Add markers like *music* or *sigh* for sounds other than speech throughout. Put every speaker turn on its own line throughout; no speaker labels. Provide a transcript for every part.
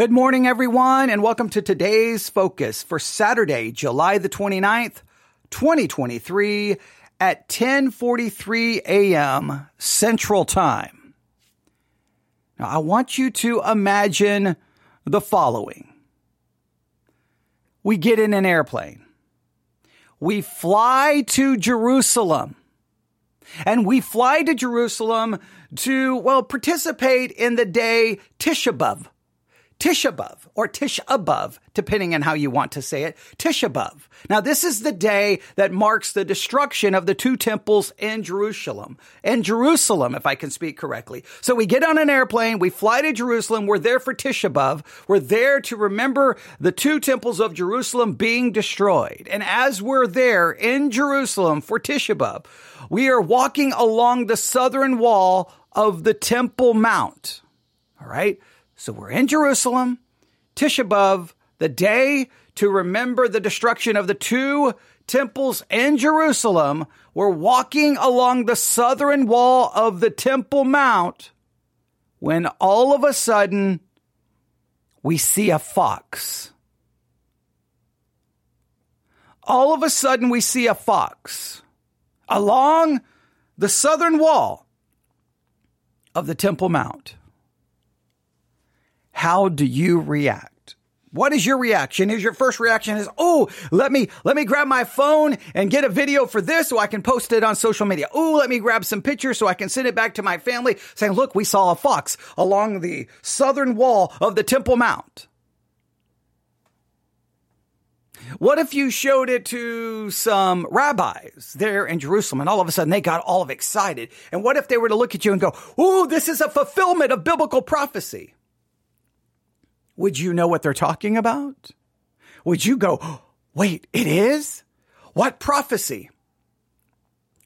Good morning, everyone, and welcome to today's focus for Saturday, July the 29th, 2023 at 10:43 a.m. Central Time. Now, I want you to imagine the following. We get in an airplane. We fly to Jerusalem. And we fly to Jerusalem to, well, participate in the day Tisha B'Av Tisha B'Av or Tish Above, depending on how you want to say it, Tisha B'Av. Now, this is the day that marks the destruction of the two temples in Jerusalem. In Jerusalem, if I can speak correctly. So we get on an airplane, we fly to Jerusalem, we're there for Tisha B'Av. We're there to remember the two temples of Jerusalem being destroyed. And as we're there in Jerusalem for Tisha B'Av, we are walking along the southern wall of the Temple Mount. All right. So we're in Jerusalem, Tisha the day to remember the destruction of the two temples in Jerusalem. We're walking along the southern wall of the Temple Mount when all of a sudden we see a fox. All of a sudden we see a fox along the southern wall of the Temple Mount how do you react? What is your reaction? Is your first reaction is, oh, let me, let me grab my phone and get a video for this so I can post it on social media. Oh, let me grab some pictures so I can send it back to my family saying, look, we saw a fox along the southern wall of the Temple Mount. What if you showed it to some rabbis there in Jerusalem and all of a sudden they got all of excited? And what if they were to look at you and go, Ooh, this is a fulfillment of biblical prophecy? Would you know what they're talking about? Would you go, wait, it is? What prophecy?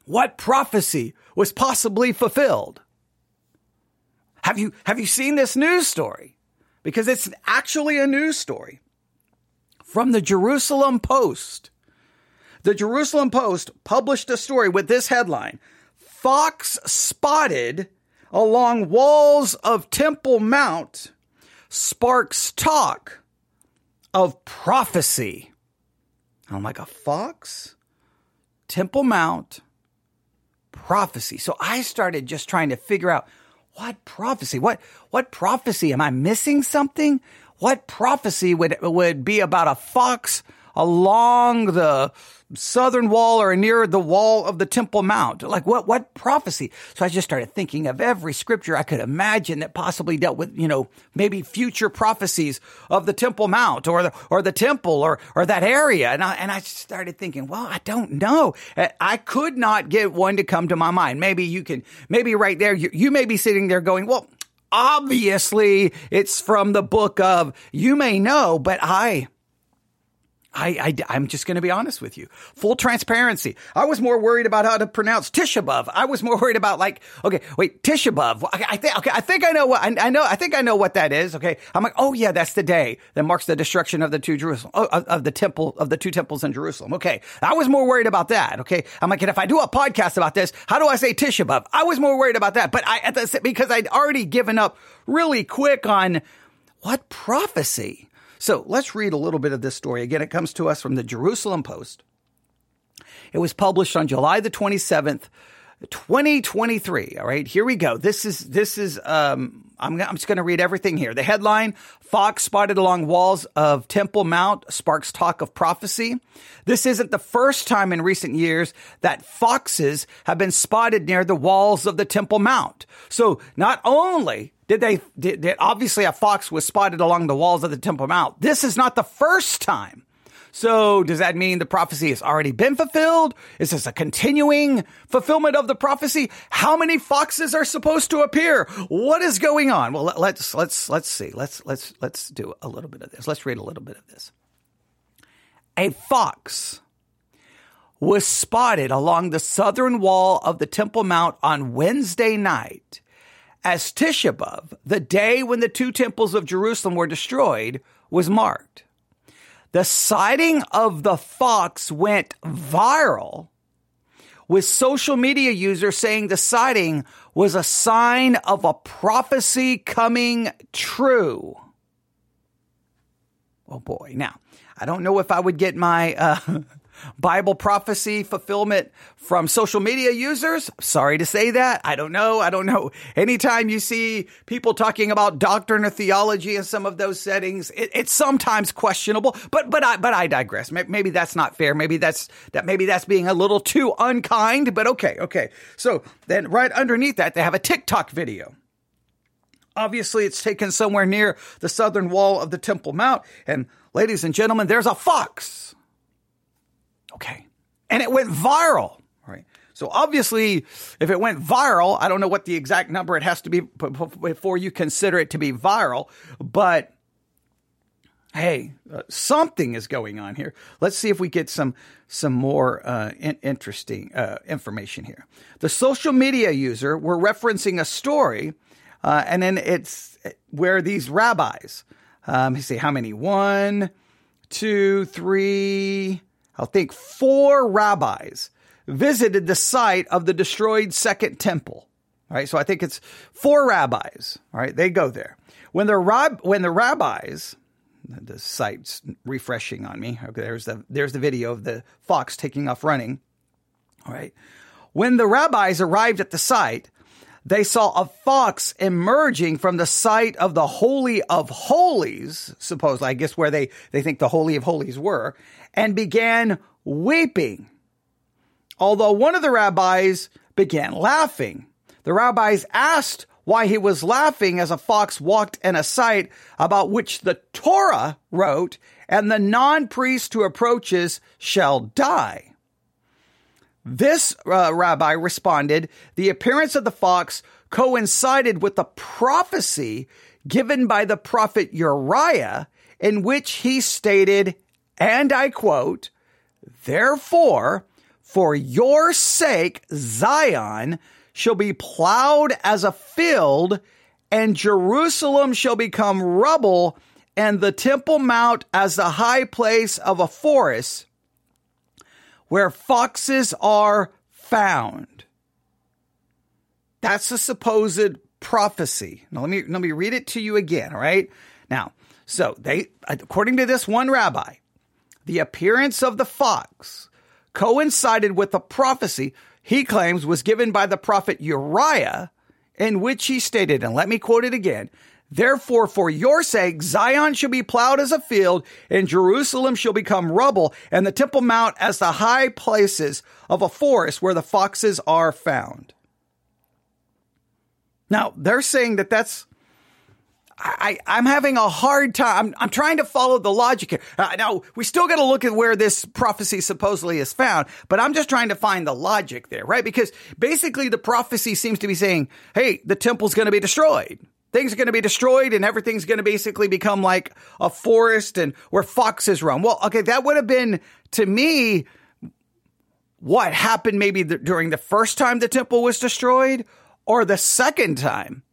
What prophecy was possibly fulfilled? Have you, have you seen this news story? Because it's actually a news story from the Jerusalem Post. The Jerusalem Post published a story with this headline Fox spotted along walls of Temple Mount sparks talk of prophecy. I'm like, a fox? Temple Mount, prophecy. So I started just trying to figure out what prophecy? What, what prophecy? Am I missing something? What prophecy would, would be about a fox along the southern wall or near the wall of the Temple Mount. Like what, what prophecy? So I just started thinking of every scripture I could imagine that possibly dealt with, you know, maybe future prophecies of the Temple Mount or the, or the temple or, or that area. And I, and I started thinking, well, I don't know. Eh, I could not get one to come to my mind. Maybe you can, maybe right there, you, you may be sitting there going, well, obviously it's from the book of you may know, but I, I, I, am just going to be honest with you. Full transparency. I was more worried about how to pronounce Tisha B'Av. I was more worried about like, okay, wait, Tisha B'Av. I, I think, okay, I think I know what, I, I, know, I think I know what that is. Okay. I'm like, oh yeah, that's the day that marks the destruction of the two Jerusalem, oh, of, of the temple, of the two temples in Jerusalem. Okay. I was more worried about that. Okay. I'm like, and if I do a podcast about this, how do I say Tisha B'Av? I was more worried about that, but I, because I'd already given up really quick on what prophecy? So let's read a little bit of this story. Again, it comes to us from the Jerusalem Post. It was published on July the 27th, 2023. All right, here we go. This is, this is, um, I'm, I'm just going to read everything here. The headline Fox spotted along walls of Temple Mount sparks talk of prophecy. This isn't the first time in recent years that foxes have been spotted near the walls of the Temple Mount. So not only did they, did, did, obviously a fox was spotted along the walls of the Temple Mount. This is not the first time. So does that mean the prophecy has already been fulfilled? Is this a continuing fulfillment of the prophecy? How many foxes are supposed to appear? What is going on? Well, let's, let's, let's see. Let's, let's, let's do a little bit of this. Let's read a little bit of this. A fox was spotted along the southern wall of the Temple Mount on Wednesday night as Tisha B'Av, the day when the two temples of Jerusalem were destroyed, was marked. The sighting of the fox went viral with social media users saying the sighting was a sign of a prophecy coming true. Oh boy. Now, I don't know if I would get my uh, *laughs* Bible prophecy fulfillment from social media users. Sorry to say that. I don't know. I don't know. Anytime you see people talking about doctrine or theology in some of those settings, it, it's sometimes questionable. But but I but I digress. Maybe that's not fair. Maybe that's that. Maybe that's being a little too unkind. But okay, okay. So then right underneath that, they have a TikTok video. Obviously, it's taken somewhere near the southern wall of the Temple Mount. And ladies and gentlemen, there's a fox Okay. And it went viral. Right. So obviously, if it went viral, I don't know what the exact number it has to be before you consider it to be viral, but hey, uh, something is going on here. Let's see if we get some some more uh, in- interesting uh, information here. The social media user were referencing a story, uh, and then it's where these rabbis. Um, see how many? One, two, three. I think four rabbis visited the site of the destroyed second temple. All right, so I think it's four rabbis. All right, they go there. When the rab- when the rabbis, the site's refreshing on me. Okay, there's the there's the video of the fox taking off running. All right, when the rabbis arrived at the site, they saw a fox emerging from the site of the Holy of Holies, supposedly, I guess where they, they think the Holy of Holies were, and began weeping. Although one of the rabbis began laughing. The rabbis asked why he was laughing as a fox walked in a site about which the Torah wrote, and the non priest who approaches shall die. This uh, rabbi responded, the appearance of the fox coincided with the prophecy given by the prophet Uriah, in which he stated, and I quote, Therefore, for your sake, Zion shall be plowed as a field, and Jerusalem shall become rubble, and the Temple Mount as the high place of a forest where foxes are found. That's a supposed prophecy. Now let me let me read it to you again, all right? Now, so they according to this one rabbi, the appearance of the fox coincided with a prophecy he claims was given by the prophet Uriah, in which he stated, and let me quote it again Therefore, for your sake, Zion shall be plowed as a field, and Jerusalem shall become rubble, and the Temple Mount as the high places of a forest where the foxes are found. Now, they're saying that that's I, am having a hard time. I'm, I'm, trying to follow the logic here. Uh, now, we still got to look at where this prophecy supposedly is found, but I'm just trying to find the logic there, right? Because basically the prophecy seems to be saying, hey, the temple's going to be destroyed. Things are going to be destroyed and everything's going to basically become like a forest and where foxes roam. Well, okay, that would have been to me what happened maybe the, during the first time the temple was destroyed or the second time.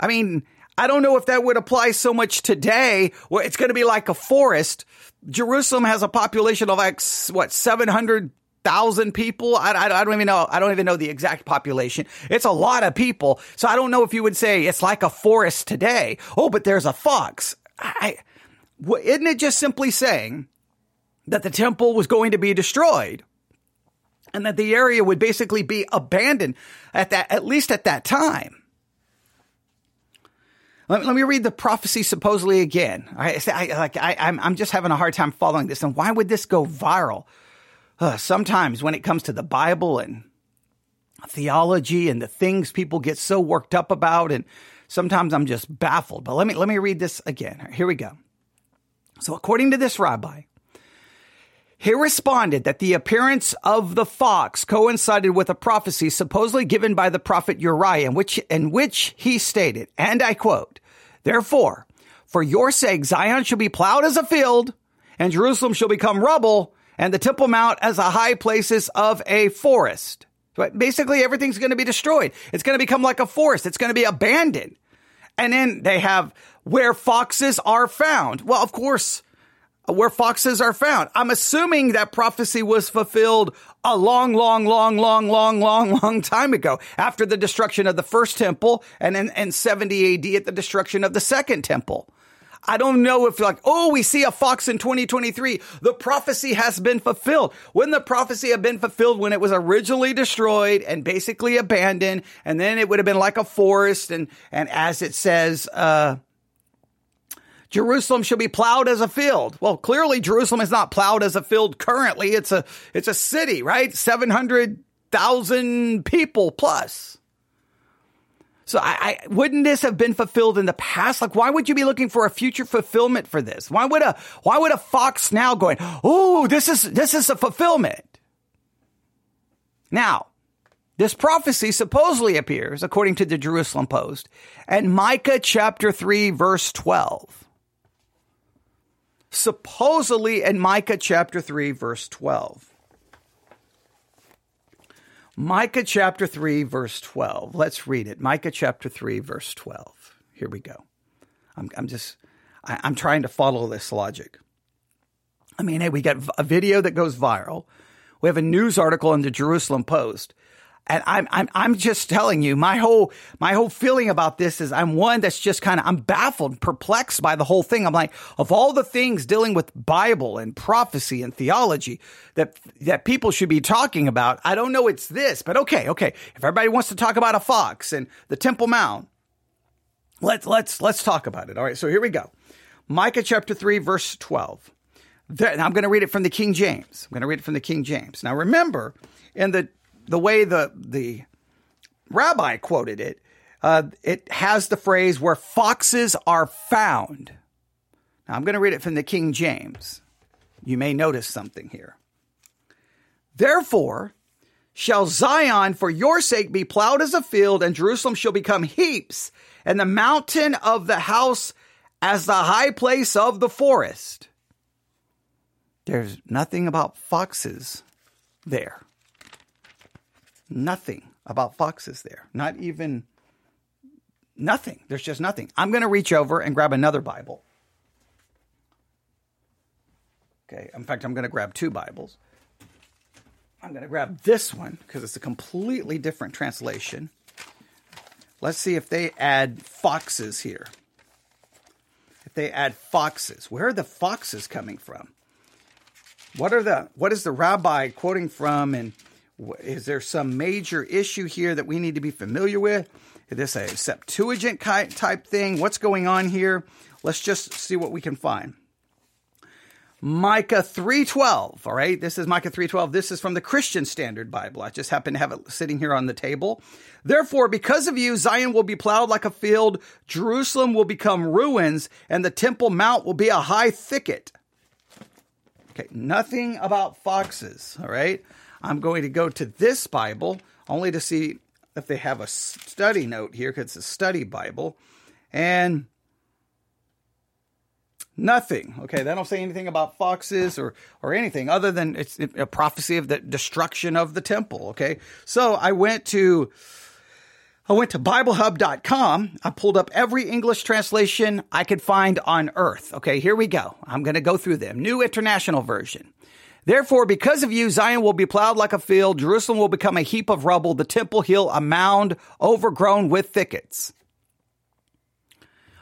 I mean, I don't know if that would apply so much today where it's going to be like a forest. Jerusalem has a population of like, what, 700,000 people? I, I, I, don't even know. I don't even know the exact population. It's a lot of people. So I don't know if you would say it's like a forest today. Oh, but there's a fox. I, isn't it just simply saying that the temple was going to be destroyed? And that the area would basically be abandoned at that, at least at that time. Let, let me read the prophecy supposedly again. I, I, like, I, I'm, I'm just having a hard time following this. And why would this go viral? Uh, sometimes when it comes to the Bible and theology and the things people get so worked up about, and sometimes I'm just baffled. But let me let me read this again. Here we go. So according to this rabbi, he responded that the appearance of the fox coincided with a prophecy supposedly given by the prophet Uriah, in which, in which he stated, and I quote, Therefore, for your sake, Zion shall be plowed as a field, and Jerusalem shall become rubble, and the Temple Mount as the high places of a forest. But basically, everything's going to be destroyed. It's going to become like a forest. It's going to be abandoned. And then they have where foxes are found. Well, of course, where foxes are found. I'm assuming that prophecy was fulfilled a long, long, long, long, long, long, long time ago after the destruction of the first temple and in, in 70 AD at the destruction of the second temple. I don't know if like, oh, we see a fox in 2023. The prophecy has been fulfilled. When the prophecy had been fulfilled when it was originally destroyed and basically abandoned, and then it would have been like a forest. And, and as it says, uh, Jerusalem shall be plowed as a field. Well, clearly Jerusalem is not plowed as a field currently. It's a, it's a city, right? 700,000 people plus. So I, I, wouldn't this have been fulfilled in the past? Like, why would you be looking for a future fulfillment for this? Why would a, why would a fox now going, oh, this is, this is a fulfillment? Now, this prophecy supposedly appears, according to the Jerusalem Post, and Micah chapter 3, verse 12. Supposedly in Micah chapter 3, verse 12. Micah chapter 3, verse 12. Let's read it. Micah chapter 3, verse 12. Here we go. I'm, I'm just, I, I'm trying to follow this logic. I mean, hey, we got a video that goes viral. We have a news article in the Jerusalem Post and I'm, I'm, I'm just telling you, my whole, my whole feeling about this is I'm one that's just kind of, I'm baffled, perplexed by the whole thing. I'm like, of all the things dealing with Bible and prophecy and theology that, that people should be talking about, I don't know it's this, but okay, okay. If everybody wants to talk about a fox and the Temple Mount, let's, let's, let's talk about it. All right. So here we go. Micah chapter 3, verse 12. There, I'm going to read it from the King James. I'm going to read it from the King James. Now remember, in the the way the the rabbi quoted it, uh, it has the phrase where foxes are found. Now I'm going to read it from the King James. You may notice something here. Therefore, shall Zion for your sake be plowed as a field, and Jerusalem shall become heaps, and the mountain of the house as the high place of the forest. There's nothing about foxes there. Nothing about foxes there. Not even nothing. There's just nothing. I'm going to reach over and grab another Bible. Okay. In fact, I'm going to grab two Bibles. I'm going to grab this one because it's a completely different translation. Let's see if they add foxes here. If they add foxes, where are the foxes coming from? What are the what is the rabbi quoting from and is there some major issue here that we need to be familiar with? Is this a Septuagint type thing? What's going on here? Let's just see what we can find. Micah 3:12, all right? This is Micah 3:12. This is from the Christian Standard Bible. I just happen to have it sitting here on the table. Therefore, because of you, Zion will be plowed like a field, Jerusalem will become ruins, and the Temple Mount will be a high thicket. Okay, nothing about foxes, all right? I'm going to go to this Bible only to see if they have a study note here because it's a study Bible. And nothing. Okay, they don't say anything about foxes or or anything other than it's a prophecy of the destruction of the temple. Okay, so I went to I went to BibleHub.com. I pulled up every English translation I could find on earth. Okay, here we go. I'm going to go through them. New International Version. Therefore, because of you, Zion will be plowed like a field. Jerusalem will become a heap of rubble. The temple hill a mound overgrown with thickets.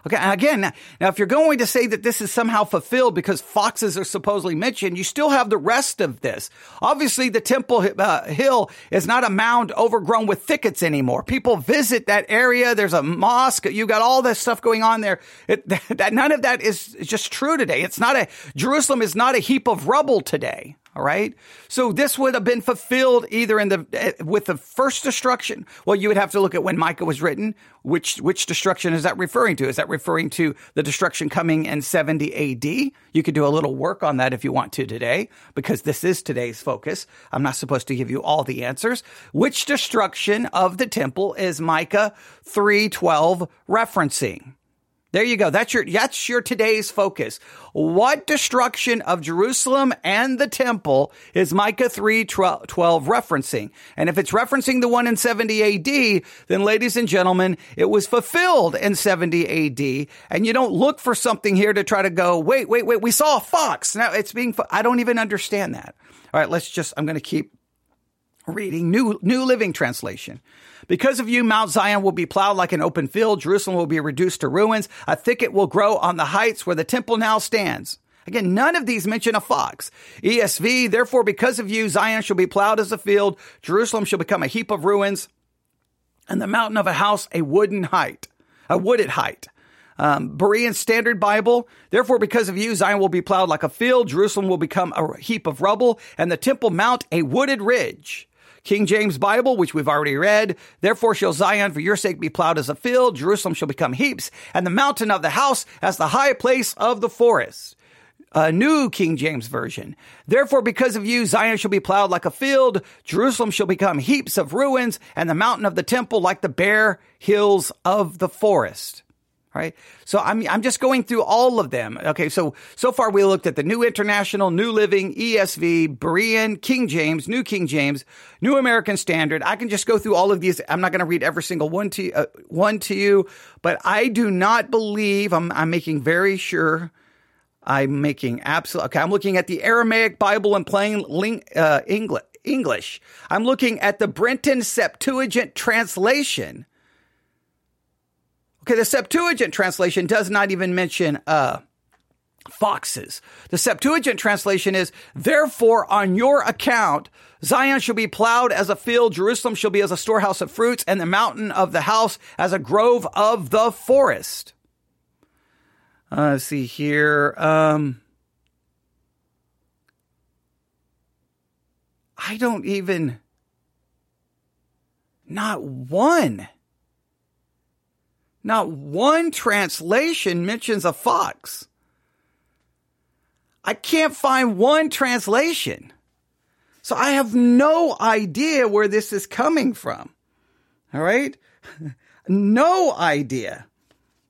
Okay, again, now if you're going to say that this is somehow fulfilled because foxes are supposedly mentioned, you still have the rest of this. Obviously, the Temple uh, Hill is not a mound overgrown with thickets anymore. People visit that area. There's a mosque. You got all this stuff going on there. It, *laughs* that, none of that is just true today. It's not a Jerusalem is not a heap of rubble today. All right. So this would have been fulfilled either in the, eh, with the first destruction. Well, you would have to look at when Micah was written. Which, which destruction is that referring to? Is that referring to the destruction coming in 70 AD? You could do a little work on that if you want to today, because this is today's focus. I'm not supposed to give you all the answers. Which destruction of the temple is Micah 312 referencing? There you go. That's your, that's your today's focus. What destruction of Jerusalem and the temple is Micah 3 12, 12 referencing? And if it's referencing the one in 70 AD, then ladies and gentlemen, it was fulfilled in 70 AD. And you don't look for something here to try to go, wait, wait, wait, we saw a fox. Now it's being, I don't even understand that. All right, let's just, I'm going to keep Reading New, New Living Translation. Because of you, Mount Zion will be plowed like an open field. Jerusalem will be reduced to ruins. A thicket will grow on the heights where the temple now stands. Again, none of these mention a fox. ESV, therefore, because of you, Zion shall be plowed as a field. Jerusalem shall become a heap of ruins and the mountain of a house a wooden height, a wooded height. Um, Berean Standard Bible, therefore, because of you, Zion will be plowed like a field. Jerusalem will become a heap of rubble and the temple mount a wooded ridge. King James Bible, which we've already read. Therefore shall Zion for your sake be plowed as a field. Jerusalem shall become heaps and the mountain of the house as the high place of the forest. A new King James Version. Therefore, because of you, Zion shall be plowed like a field. Jerusalem shall become heaps of ruins and the mountain of the temple like the bare hills of the forest right? So I'm, I'm just going through all of them. Okay. So, so far we looked at the New International, New Living, ESV, Berean, King James, New King James, New American Standard. I can just go through all of these. I'm not going to read every single one to, uh, one to you, but I do not believe I'm, I'm making very sure I'm making absolute. Okay. I'm looking at the Aramaic Bible and plain uh, English. English. I'm looking at the Brenton Septuagint translation Okay, the Septuagint translation does not even mention uh, foxes. The Septuagint translation is, therefore, on your account, Zion shall be plowed as a field, Jerusalem shall be as a storehouse of fruits, and the mountain of the house as a grove of the forest. Uh, let's see here. Um, I don't even, not one not one translation mentions a fox. I can't find one translation. So I have no idea where this is coming from. All right? *laughs* no idea.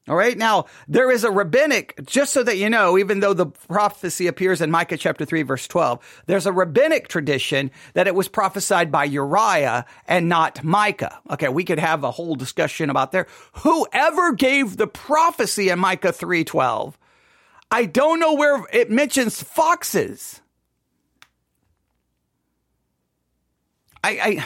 All right. Now, there is a rabbinic, just so that you know, even though the prophecy appears in Micah chapter 3, verse 12, there's a rabbinic tradition that it was prophesied by Uriah and not Micah. Okay. We could have a whole discussion about there. Whoever gave the prophecy in Micah 3, 12, I don't know where it mentions foxes. I, I,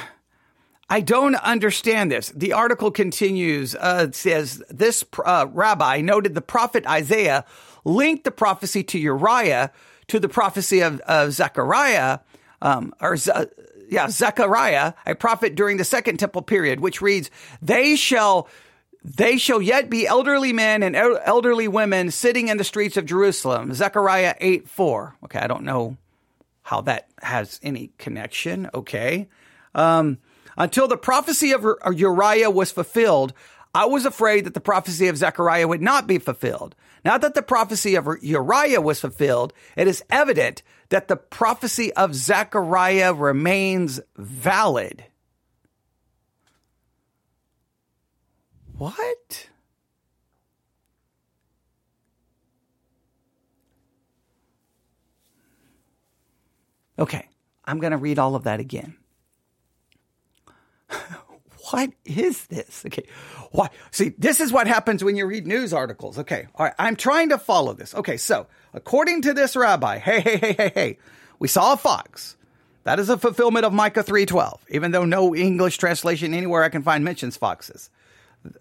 I don't understand this. The article continues, uh, says, this uh, rabbi noted the prophet Isaiah linked the prophecy to Uriah to the prophecy of, of Zechariah, um, or Z- yeah, Zechariah, a prophet during the second temple period, which reads, they shall, they shall yet be elderly men and elderly women sitting in the streets of Jerusalem. Zechariah 8, 4. Okay. I don't know how that has any connection. Okay. Um, until the prophecy of Uriah was fulfilled, I was afraid that the prophecy of Zechariah would not be fulfilled. Now that the prophecy of Uriah was fulfilled, it is evident that the prophecy of Zechariah remains valid. What? Okay, I'm going to read all of that again. *laughs* what is this? Okay. Why? See, this is what happens when you read news articles. Okay. All right. I'm trying to follow this. Okay. So according to this rabbi, hey, hey, hey, hey, hey, we saw a fox. That is a fulfillment of Micah 3.12, even though no English translation anywhere I can find mentions foxes.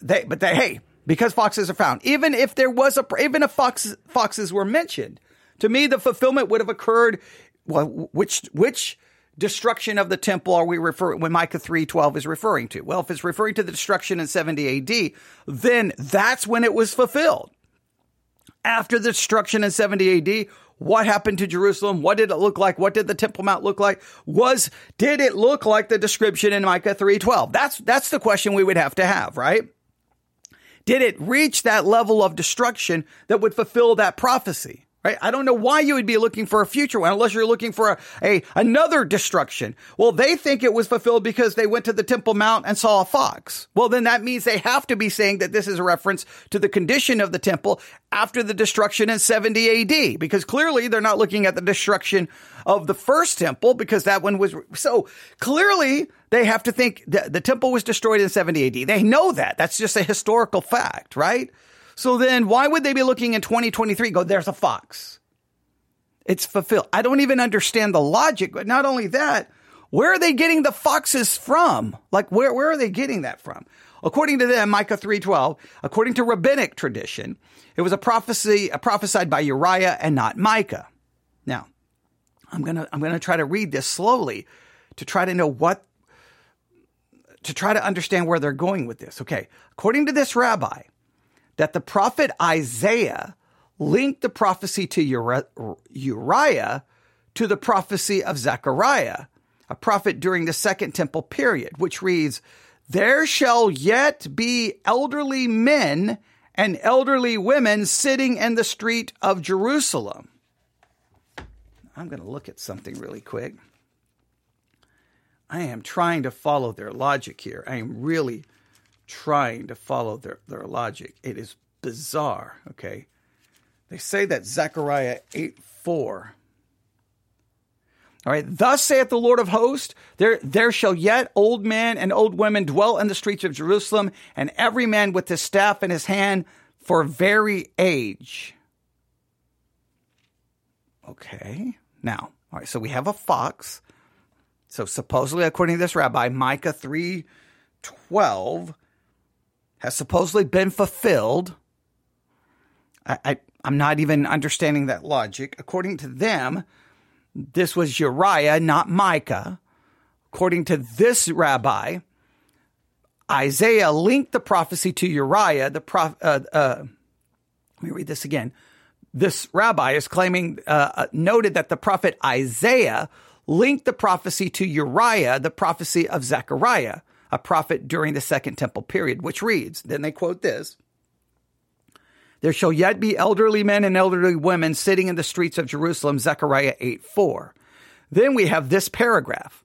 They, but they, hey, because foxes are found, even if there was a, even if foxes, foxes were mentioned, to me, the fulfillment would have occurred, well, which, which, destruction of the temple are we referring when Micah 3:12 is referring to? Well, if it's referring to the destruction in 70 AD, then that's when it was fulfilled. After the destruction in 70 AD, what happened to Jerusalem? What did it look like? What did the Temple Mount look like? Was did it look like the description in Micah 3:12? That's that's the question we would have to have, right? Did it reach that level of destruction that would fulfill that prophecy? Right? I don't know why you would be looking for a future one unless you're looking for a, a another destruction. Well, they think it was fulfilled because they went to the Temple Mount and saw a fox. Well, then that means they have to be saying that this is a reference to the condition of the temple after the destruction in 70 AD because clearly they're not looking at the destruction of the first temple because that one was so clearly they have to think that the temple was destroyed in 70 AD. They know that. That's just a historical fact, right? So then why would they be looking in 2023 go, there's a fox? It's fulfilled. I don't even understand the logic, but not only that, where are they getting the foxes from? Like where where are they getting that from? According to them, Micah 3:12, according to rabbinic tradition, it was a prophecy a prophesied by Uriah and not Micah. Now, I'm going to I'm going to try to read this slowly to try to know what to try to understand where they're going with this. Okay. According to this rabbi, that the prophet Isaiah linked the prophecy to Uriah to the prophecy of Zechariah, a prophet during the second temple period, which reads, There shall yet be elderly men and elderly women sitting in the street of Jerusalem. I'm going to look at something really quick. I am trying to follow their logic here. I am really trying to follow their, their logic. It is bizarre, okay? They say that Zechariah 8 4. All right, thus saith the Lord of hosts, there, there shall yet old men and old women dwell in the streets of Jerusalem, and every man with his staff in his hand for very age. Okay, now, all right, so we have a fox. So supposedly, according to this rabbi, Micah 3 12 has supposedly been fulfilled. I, I, I'm not even understanding that logic. According to them, this was Uriah, not Micah. According to this rabbi, Isaiah linked the prophecy to Uriah. The prof, uh, uh, let me read this again. This rabbi is claiming, uh, uh noted that the prophet Isaiah linked the prophecy to Uriah, the prophecy of Zechariah a prophet during the Second Temple period, which reads, then they quote this. There shall yet be elderly men and elderly women sitting in the streets of Jerusalem, Zechariah 8 4. Then we have this paragraph.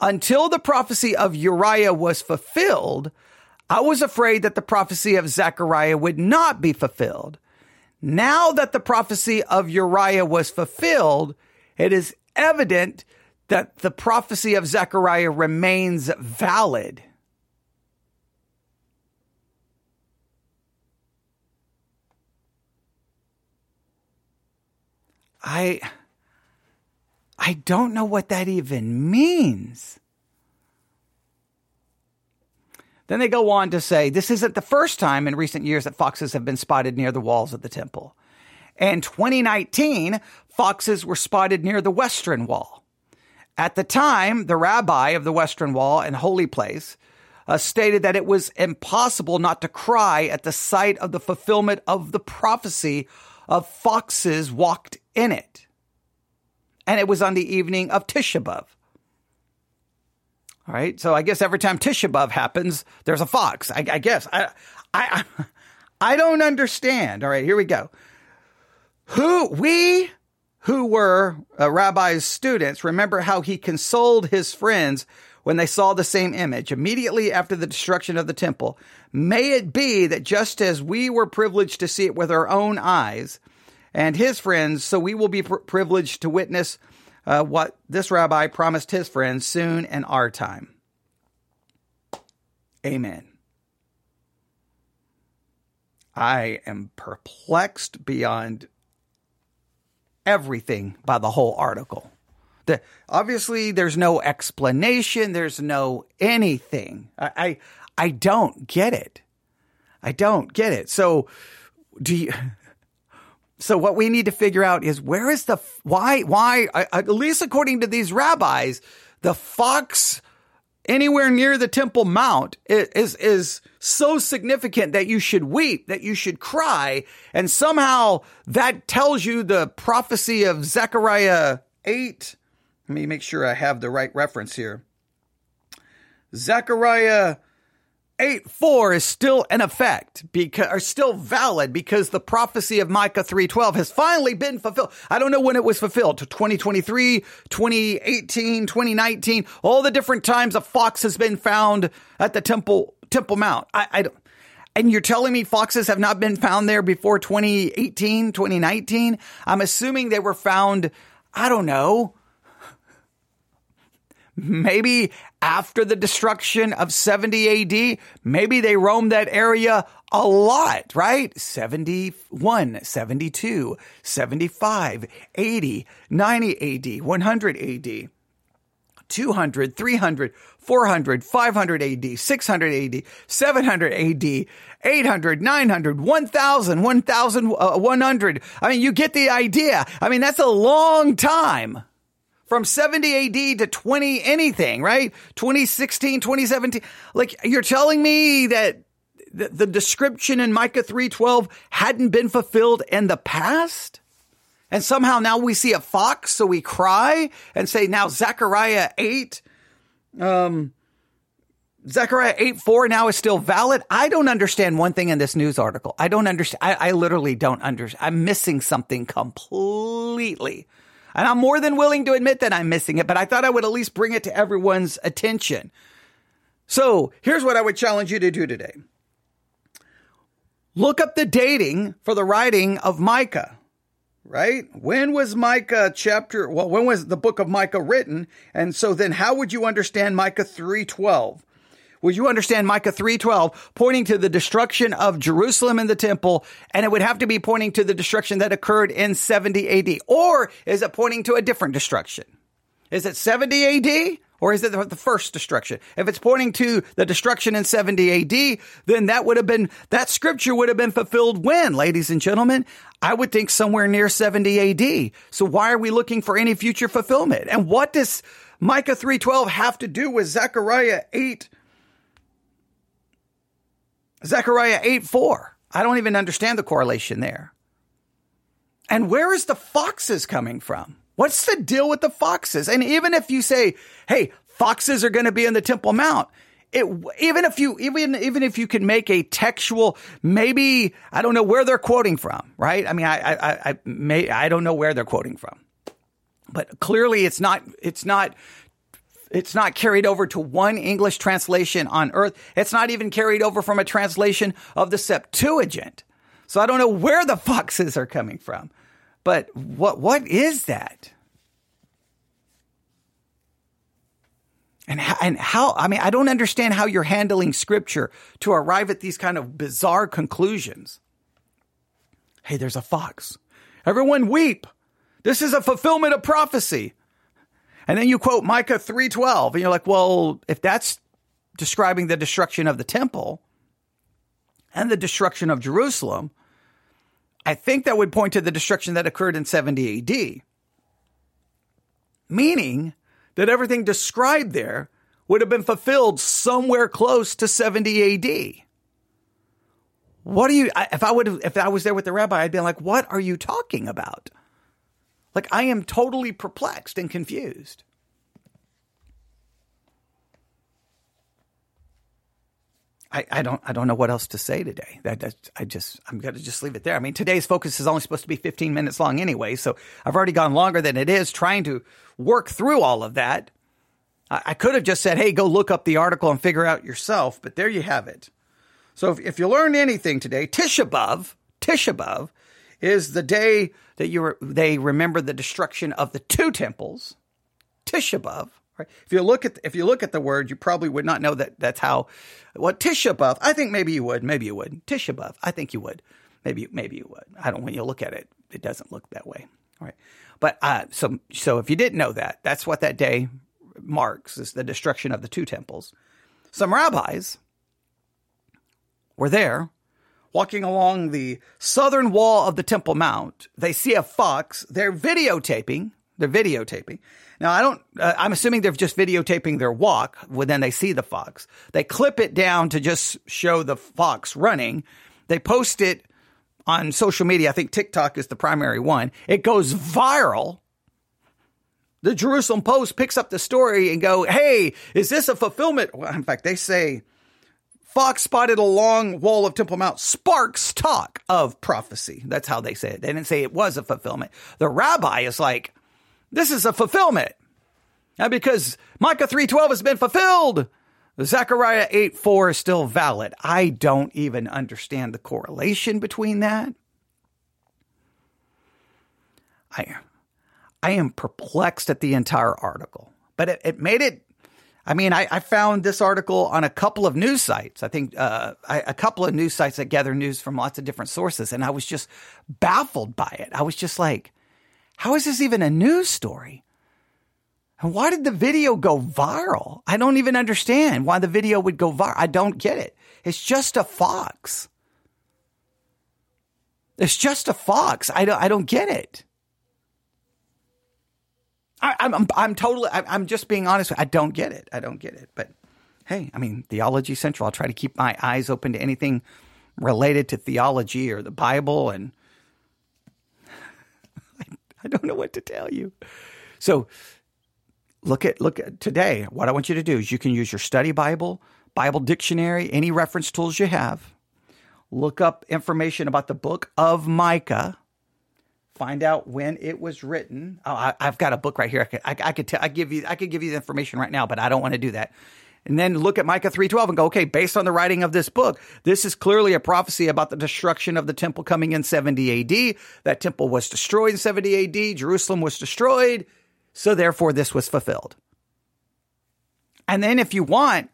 Until the prophecy of Uriah was fulfilled, I was afraid that the prophecy of Zechariah would not be fulfilled. Now that the prophecy of Uriah was fulfilled, it is evident that the prophecy of Zechariah remains valid. I I don't know what that even means. Then they go on to say this isn't the first time in recent years that foxes have been spotted near the walls of the temple. In 2019, foxes were spotted near the western wall. At the time, the rabbi of the Western Wall and Holy Place uh, stated that it was impossible not to cry at the sight of the fulfillment of the prophecy of foxes walked in it. And it was on the evening of Tisha B'Av. All right. So I guess every time Tisha B'Av happens, there's a fox. I, I guess. I, I, *laughs* I don't understand. All right. Here we go. Who, we who were uh, Rabbi's students, remember how he consoled his friends when they saw the same image immediately after the destruction of the temple. May it be that just as we were privileged to see it with our own eyes and his friends, so we will be pr- privileged to witness uh, what this rabbi promised his friends soon in our time. Amen. I am perplexed beyond everything by the whole article. The, obviously, there's no explanation. There's no anything. I, I, I don't get it. I don't get it. So, do you? *laughs* So what we need to figure out is where is the why why uh, at least according to these rabbis the fox anywhere near the Temple Mount is, is so significant that you should weep, that you should cry. And somehow that tells you the prophecy of Zechariah 8. Let me make sure I have the right reference here. Zechariah 8 4 is still in effect because are still valid because the prophecy of Micah 3:12 has finally been fulfilled. I don't know when it was fulfilled, to 2023, 2018, 2019, all the different times a fox has been found at the Temple Temple Mount. I, I don't and you're telling me foxes have not been found there before 2018, 2019? I'm assuming they were found, I don't know, maybe after the destruction of 70 AD, maybe they roamed that area a lot, right? 71, 72, 75, 80, 90 AD, 100 AD. 200, 300, 400, 500 AD, 600 AD, 700 AD, 800, 900, 1000, 1100. Uh, I mean, you get the idea. I mean, that's a long time from 70 AD to 20 anything, right? 2016, 2017. Like you're telling me that the, the description in Micah 3:12 hadn't been fulfilled in the past? And somehow now we see a fox, so we cry and say now Zechariah 8 um Zechariah 8 4 now is still valid. I don't understand one thing in this news article. I don't understand. I, I literally don't understand. I'm missing something completely. And I'm more than willing to admit that I'm missing it, but I thought I would at least bring it to everyone's attention. So here's what I would challenge you to do today. Look up the dating for the writing of Micah, right? When was Micah chapter, well, when was the book of Micah written? And so then how would you understand Micah 312? Would you understand Micah 3:12 pointing to the destruction of Jerusalem and the temple and it would have to be pointing to the destruction that occurred in 70 AD or is it pointing to a different destruction? Is it 70 AD or is it the first destruction? If it's pointing to the destruction in 70 AD, then that would have been, that scripture would have been fulfilled when, ladies and gentlemen? I would think somewhere near 70 AD. So why are we looking for any future fulfillment? And what does Micah 3:12 have to do with Zechariah 8 Zechariah 8 4. I don't even understand the correlation there. And where is the foxes coming from? What's the deal with the foxes? And even if you say, hey, foxes are going to be in the Temple Mount, it, even if you even even if you could make a textual, maybe I don't know where they're quoting from, right? I mean, I I I may I don't know where they're quoting from, but clearly it's not it's not it's not carried over to one English translation on earth. It's not even carried over from a translation of the Septuagint. So I don't know where the foxes are coming from. But what what is that? And how, and how I mean I don't understand how you're handling scripture to arrive at these kind of bizarre conclusions. Hey, there's a fox. Everyone weep. This is a fulfillment of prophecy. And then you quote Micah 3:12 and you're like, "Well, if that's describing the destruction of the temple and the destruction of Jerusalem, I think that would point to the destruction that occurred in 70 AD." Meaning that everything described there would have been fulfilled somewhere close to 70 AD. What do you if I would if I was there with the rabbi I'd be like, "What are you talking about?" Like I am totally perplexed and confused. I, I don't I don't know what else to say today. That, I just I'm gonna just leave it there. I mean today's focus is only supposed to be 15 minutes long anyway, so I've already gone longer than it is trying to work through all of that. I, I could have just said, "Hey, go look up the article and figure out yourself," but there you have it. So if, if you learned anything today, Tisha B'av, Tisha B'av is the day that you re- they remember the destruction of the two temples. Tisha B'av. Right? If you look at if you look at the word, you probably would not know that that's how. What Tisha B'av? I think maybe you would. Maybe you would. Tisha B'av. I think you would. Maybe maybe you would. I don't. When you look at it, it doesn't look that way. Right. But uh, so so if you didn't know that, that's what that day marks is the destruction of the two temples. Some rabbis were there walking along the southern wall of the Temple Mount. They see a fox. They're videotaping. They're videotaping. Now, I don't, uh, I'm assuming they're just videotaping their walk when then they see the fox. They clip it down to just show the fox running. They post it on social media. I think TikTok is the primary one. It goes viral. The Jerusalem Post picks up the story and go, Hey, is this a fulfillment? Well, in fact, they say Fox spotted a long wall of Temple Mount sparks talk of prophecy. That's how they say it. They didn't say it was a fulfillment. The rabbi is like, this is a fulfillment. Now, because Micah 3.12 has been fulfilled, Zechariah 8.4 is still valid. I don't even understand the correlation between that. I, I am perplexed at the entire article, but it, it made it I mean, I, I, found this article on a couple of news sites. I think uh, I, a couple of news sites that gather news from lots of different sources, and I was just baffled by it. I was just like, "How is this even a news story?" And why did the video go viral? I don't even understand why the video would go viral. I don't get it. It's just a fox. It's just a fox. I don't, I don't get it. I, am I'm, I'm totally, I, I'm just being honest. I don't get it. I don't get it. But hey, I mean, Theology Central, I'll try to keep my eyes open to anything related to theology or the Bible. And *laughs* I, I don't know what to tell you. So look at, look at today. What I want you to do is you can use your study Bible, Bible dictionary, any reference tools you have look up information about the book of Micah, find out when it was written. Oh, I, have got a book right here. I could, I, I could tell, I give you, I could give you the information right now, but I don't want to do that. And then look at Micah 3:12 and go, okay, based on the writing of this book, this is clearly a prophecy about the destruction of the temple coming in 70 AD. That temple was destroyed in 70 AD, Jerusalem was destroyed, so therefore this was fulfilled. And then if you want,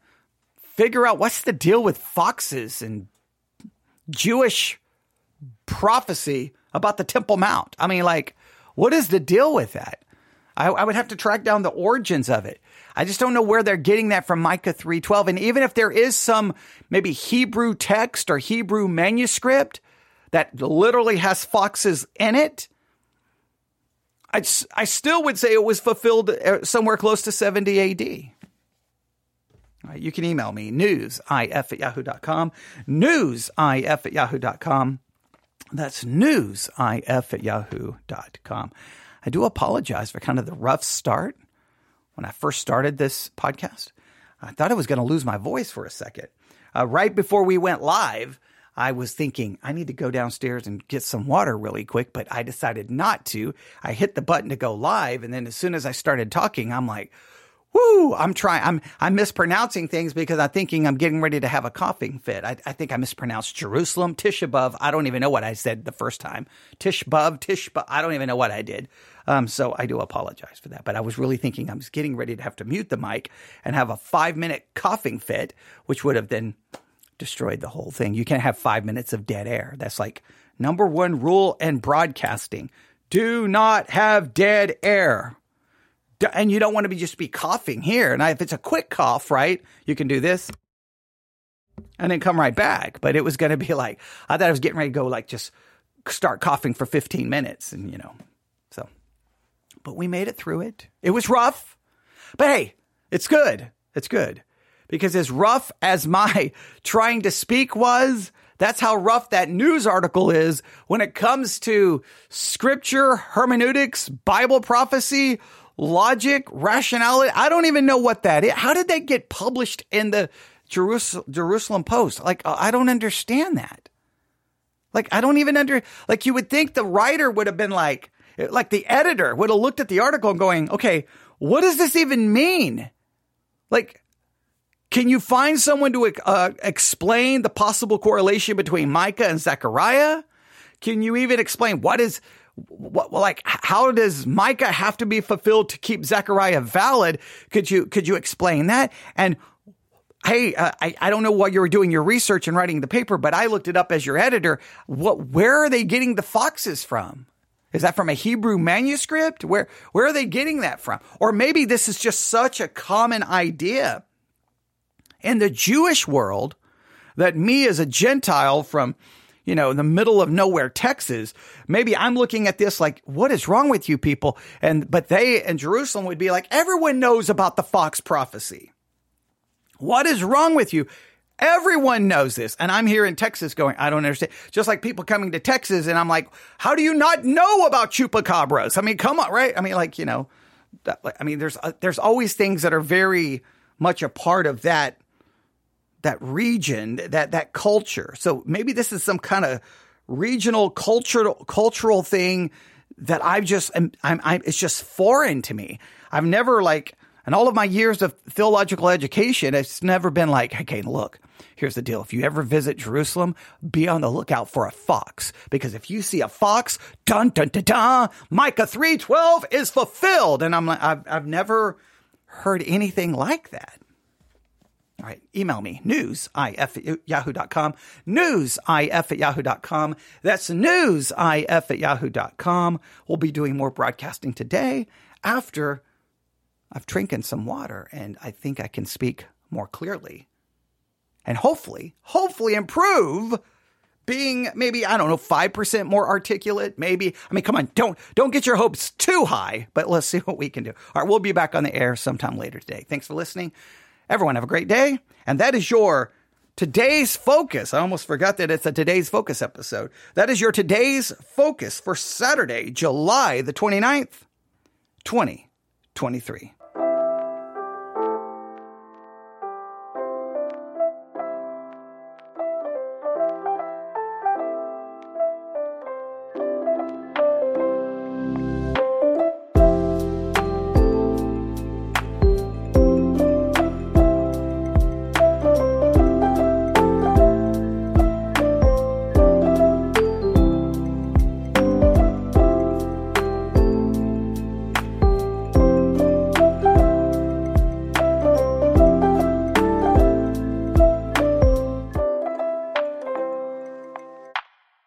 figure out what's the deal with foxes and Jewish prophecy about the Temple Mount. I mean, like, what is the deal with that? I, I, would have to track down the origins of it. I just don't know where they're getting that from Micah 3:12. And even if there is some maybe Hebrew text or Hebrew manuscript that literally has foxes in it, I, I still would say it was fulfilled uh, somewhere close to 70 AD. You can email me, newsif at yahoo.com, newsif at yahoo.com. That's newsif at yahoo.com. I do apologize for kind of the rough start when I first started this podcast. I thought I was going to lose my voice for a second. Uh, right before we went live, I was thinking I need to go downstairs and get some water really quick, but I decided not to. I hit the button to go live, and then as soon as I started talking, I'm like, whoo, I'm trying, I'm, I'm mispronouncing things because I'm thinking I'm getting ready to have a coughing fit. I, I think I mispronounced Jerusalem, Tishabov. I don't even know what I said the first time. Tishbub, Tishbub. I don't even know what I did. Um, so I do apologize for that. But I was really thinking I was getting ready to have to mute the mic and have a five minute coughing fit, which would have then destroyed the whole thing. You can't have five minutes of dead air. That's like number one rule in broadcasting. Do not have dead air and you don't want to be just be coughing here. And if it's a quick cough, right, you can do this and then come right back. But it was going to be *laughs* like, I thought I was getting ready to go like just start coughing for 15 minutes and, you know, so, but we made it through it. It was rough, but hey, it's good. It's good because as rough as my *laughs* trying to speak was, that's how rough that news article is when it comes to scripture, hermeneutics, Bible prophecy, logic, rationality. I don't even know what that is. How did that get published in the Jerusalem, Post? Like, uh, I don't understand that. Like, I don't even under, like, you would think the writer would have been like, like the editor would have looked at the article and going, okay, what does this even mean? Like, can you find someone to uh, explain the possible correlation between Micah and Zechariah? Can you even explain what is what, like how does Micah have to be fulfilled to keep Zechariah valid? Could you could you explain that? And hey, uh, I I don't know why you were doing your research and writing the paper, but I looked it up as your editor. What where are they getting the foxes from? Is that from a Hebrew manuscript? Where where are they getting that from? Or maybe this is just such a common idea in the Jewish world that me as a Gentile from you know, in the middle of nowhere, Texas, maybe I'm looking at this like, what is wrong with you people? And, but they in Jerusalem would be like, everyone knows about the Fox prophecy. What is wrong with you? Everyone knows this. And I'm here in Texas going, I don't understand. Just like people coming to Texas and I'm like, how do you not know about chupacabras? I mean, come on, right? I mean, like, you know, I mean, there's, uh, there's always things that are very much a part of that that region, that that culture. So maybe this is some kind of regional cultural cultural thing that I've just I'm, I'm, I'm, it's just foreign to me. I've never like in all of my years of theological education, it's never been like, okay, look, here's the deal. If you ever visit Jerusalem, be on the lookout for a fox. Because if you see a fox, dun dun dun dun, Micah 312 is fulfilled. And I'm like, I've, I've never heard anything like that. All right, email me, newsif at yahoo.com, newsif at yahoo.com. That's newsif at yahoo.com. We'll be doing more broadcasting today after I've drinking some water and I think I can speak more clearly and hopefully, hopefully improve being maybe, I don't know, 5% more articulate. Maybe, I mean, come on, don't, don't get your hopes too high, but let's see what we can do. All right. We'll be back on the air sometime later today. Thanks for listening. Everyone have a great day. And that is your today's focus. I almost forgot that it's a today's focus episode. That is your today's focus for Saturday, July the 29th, 2023.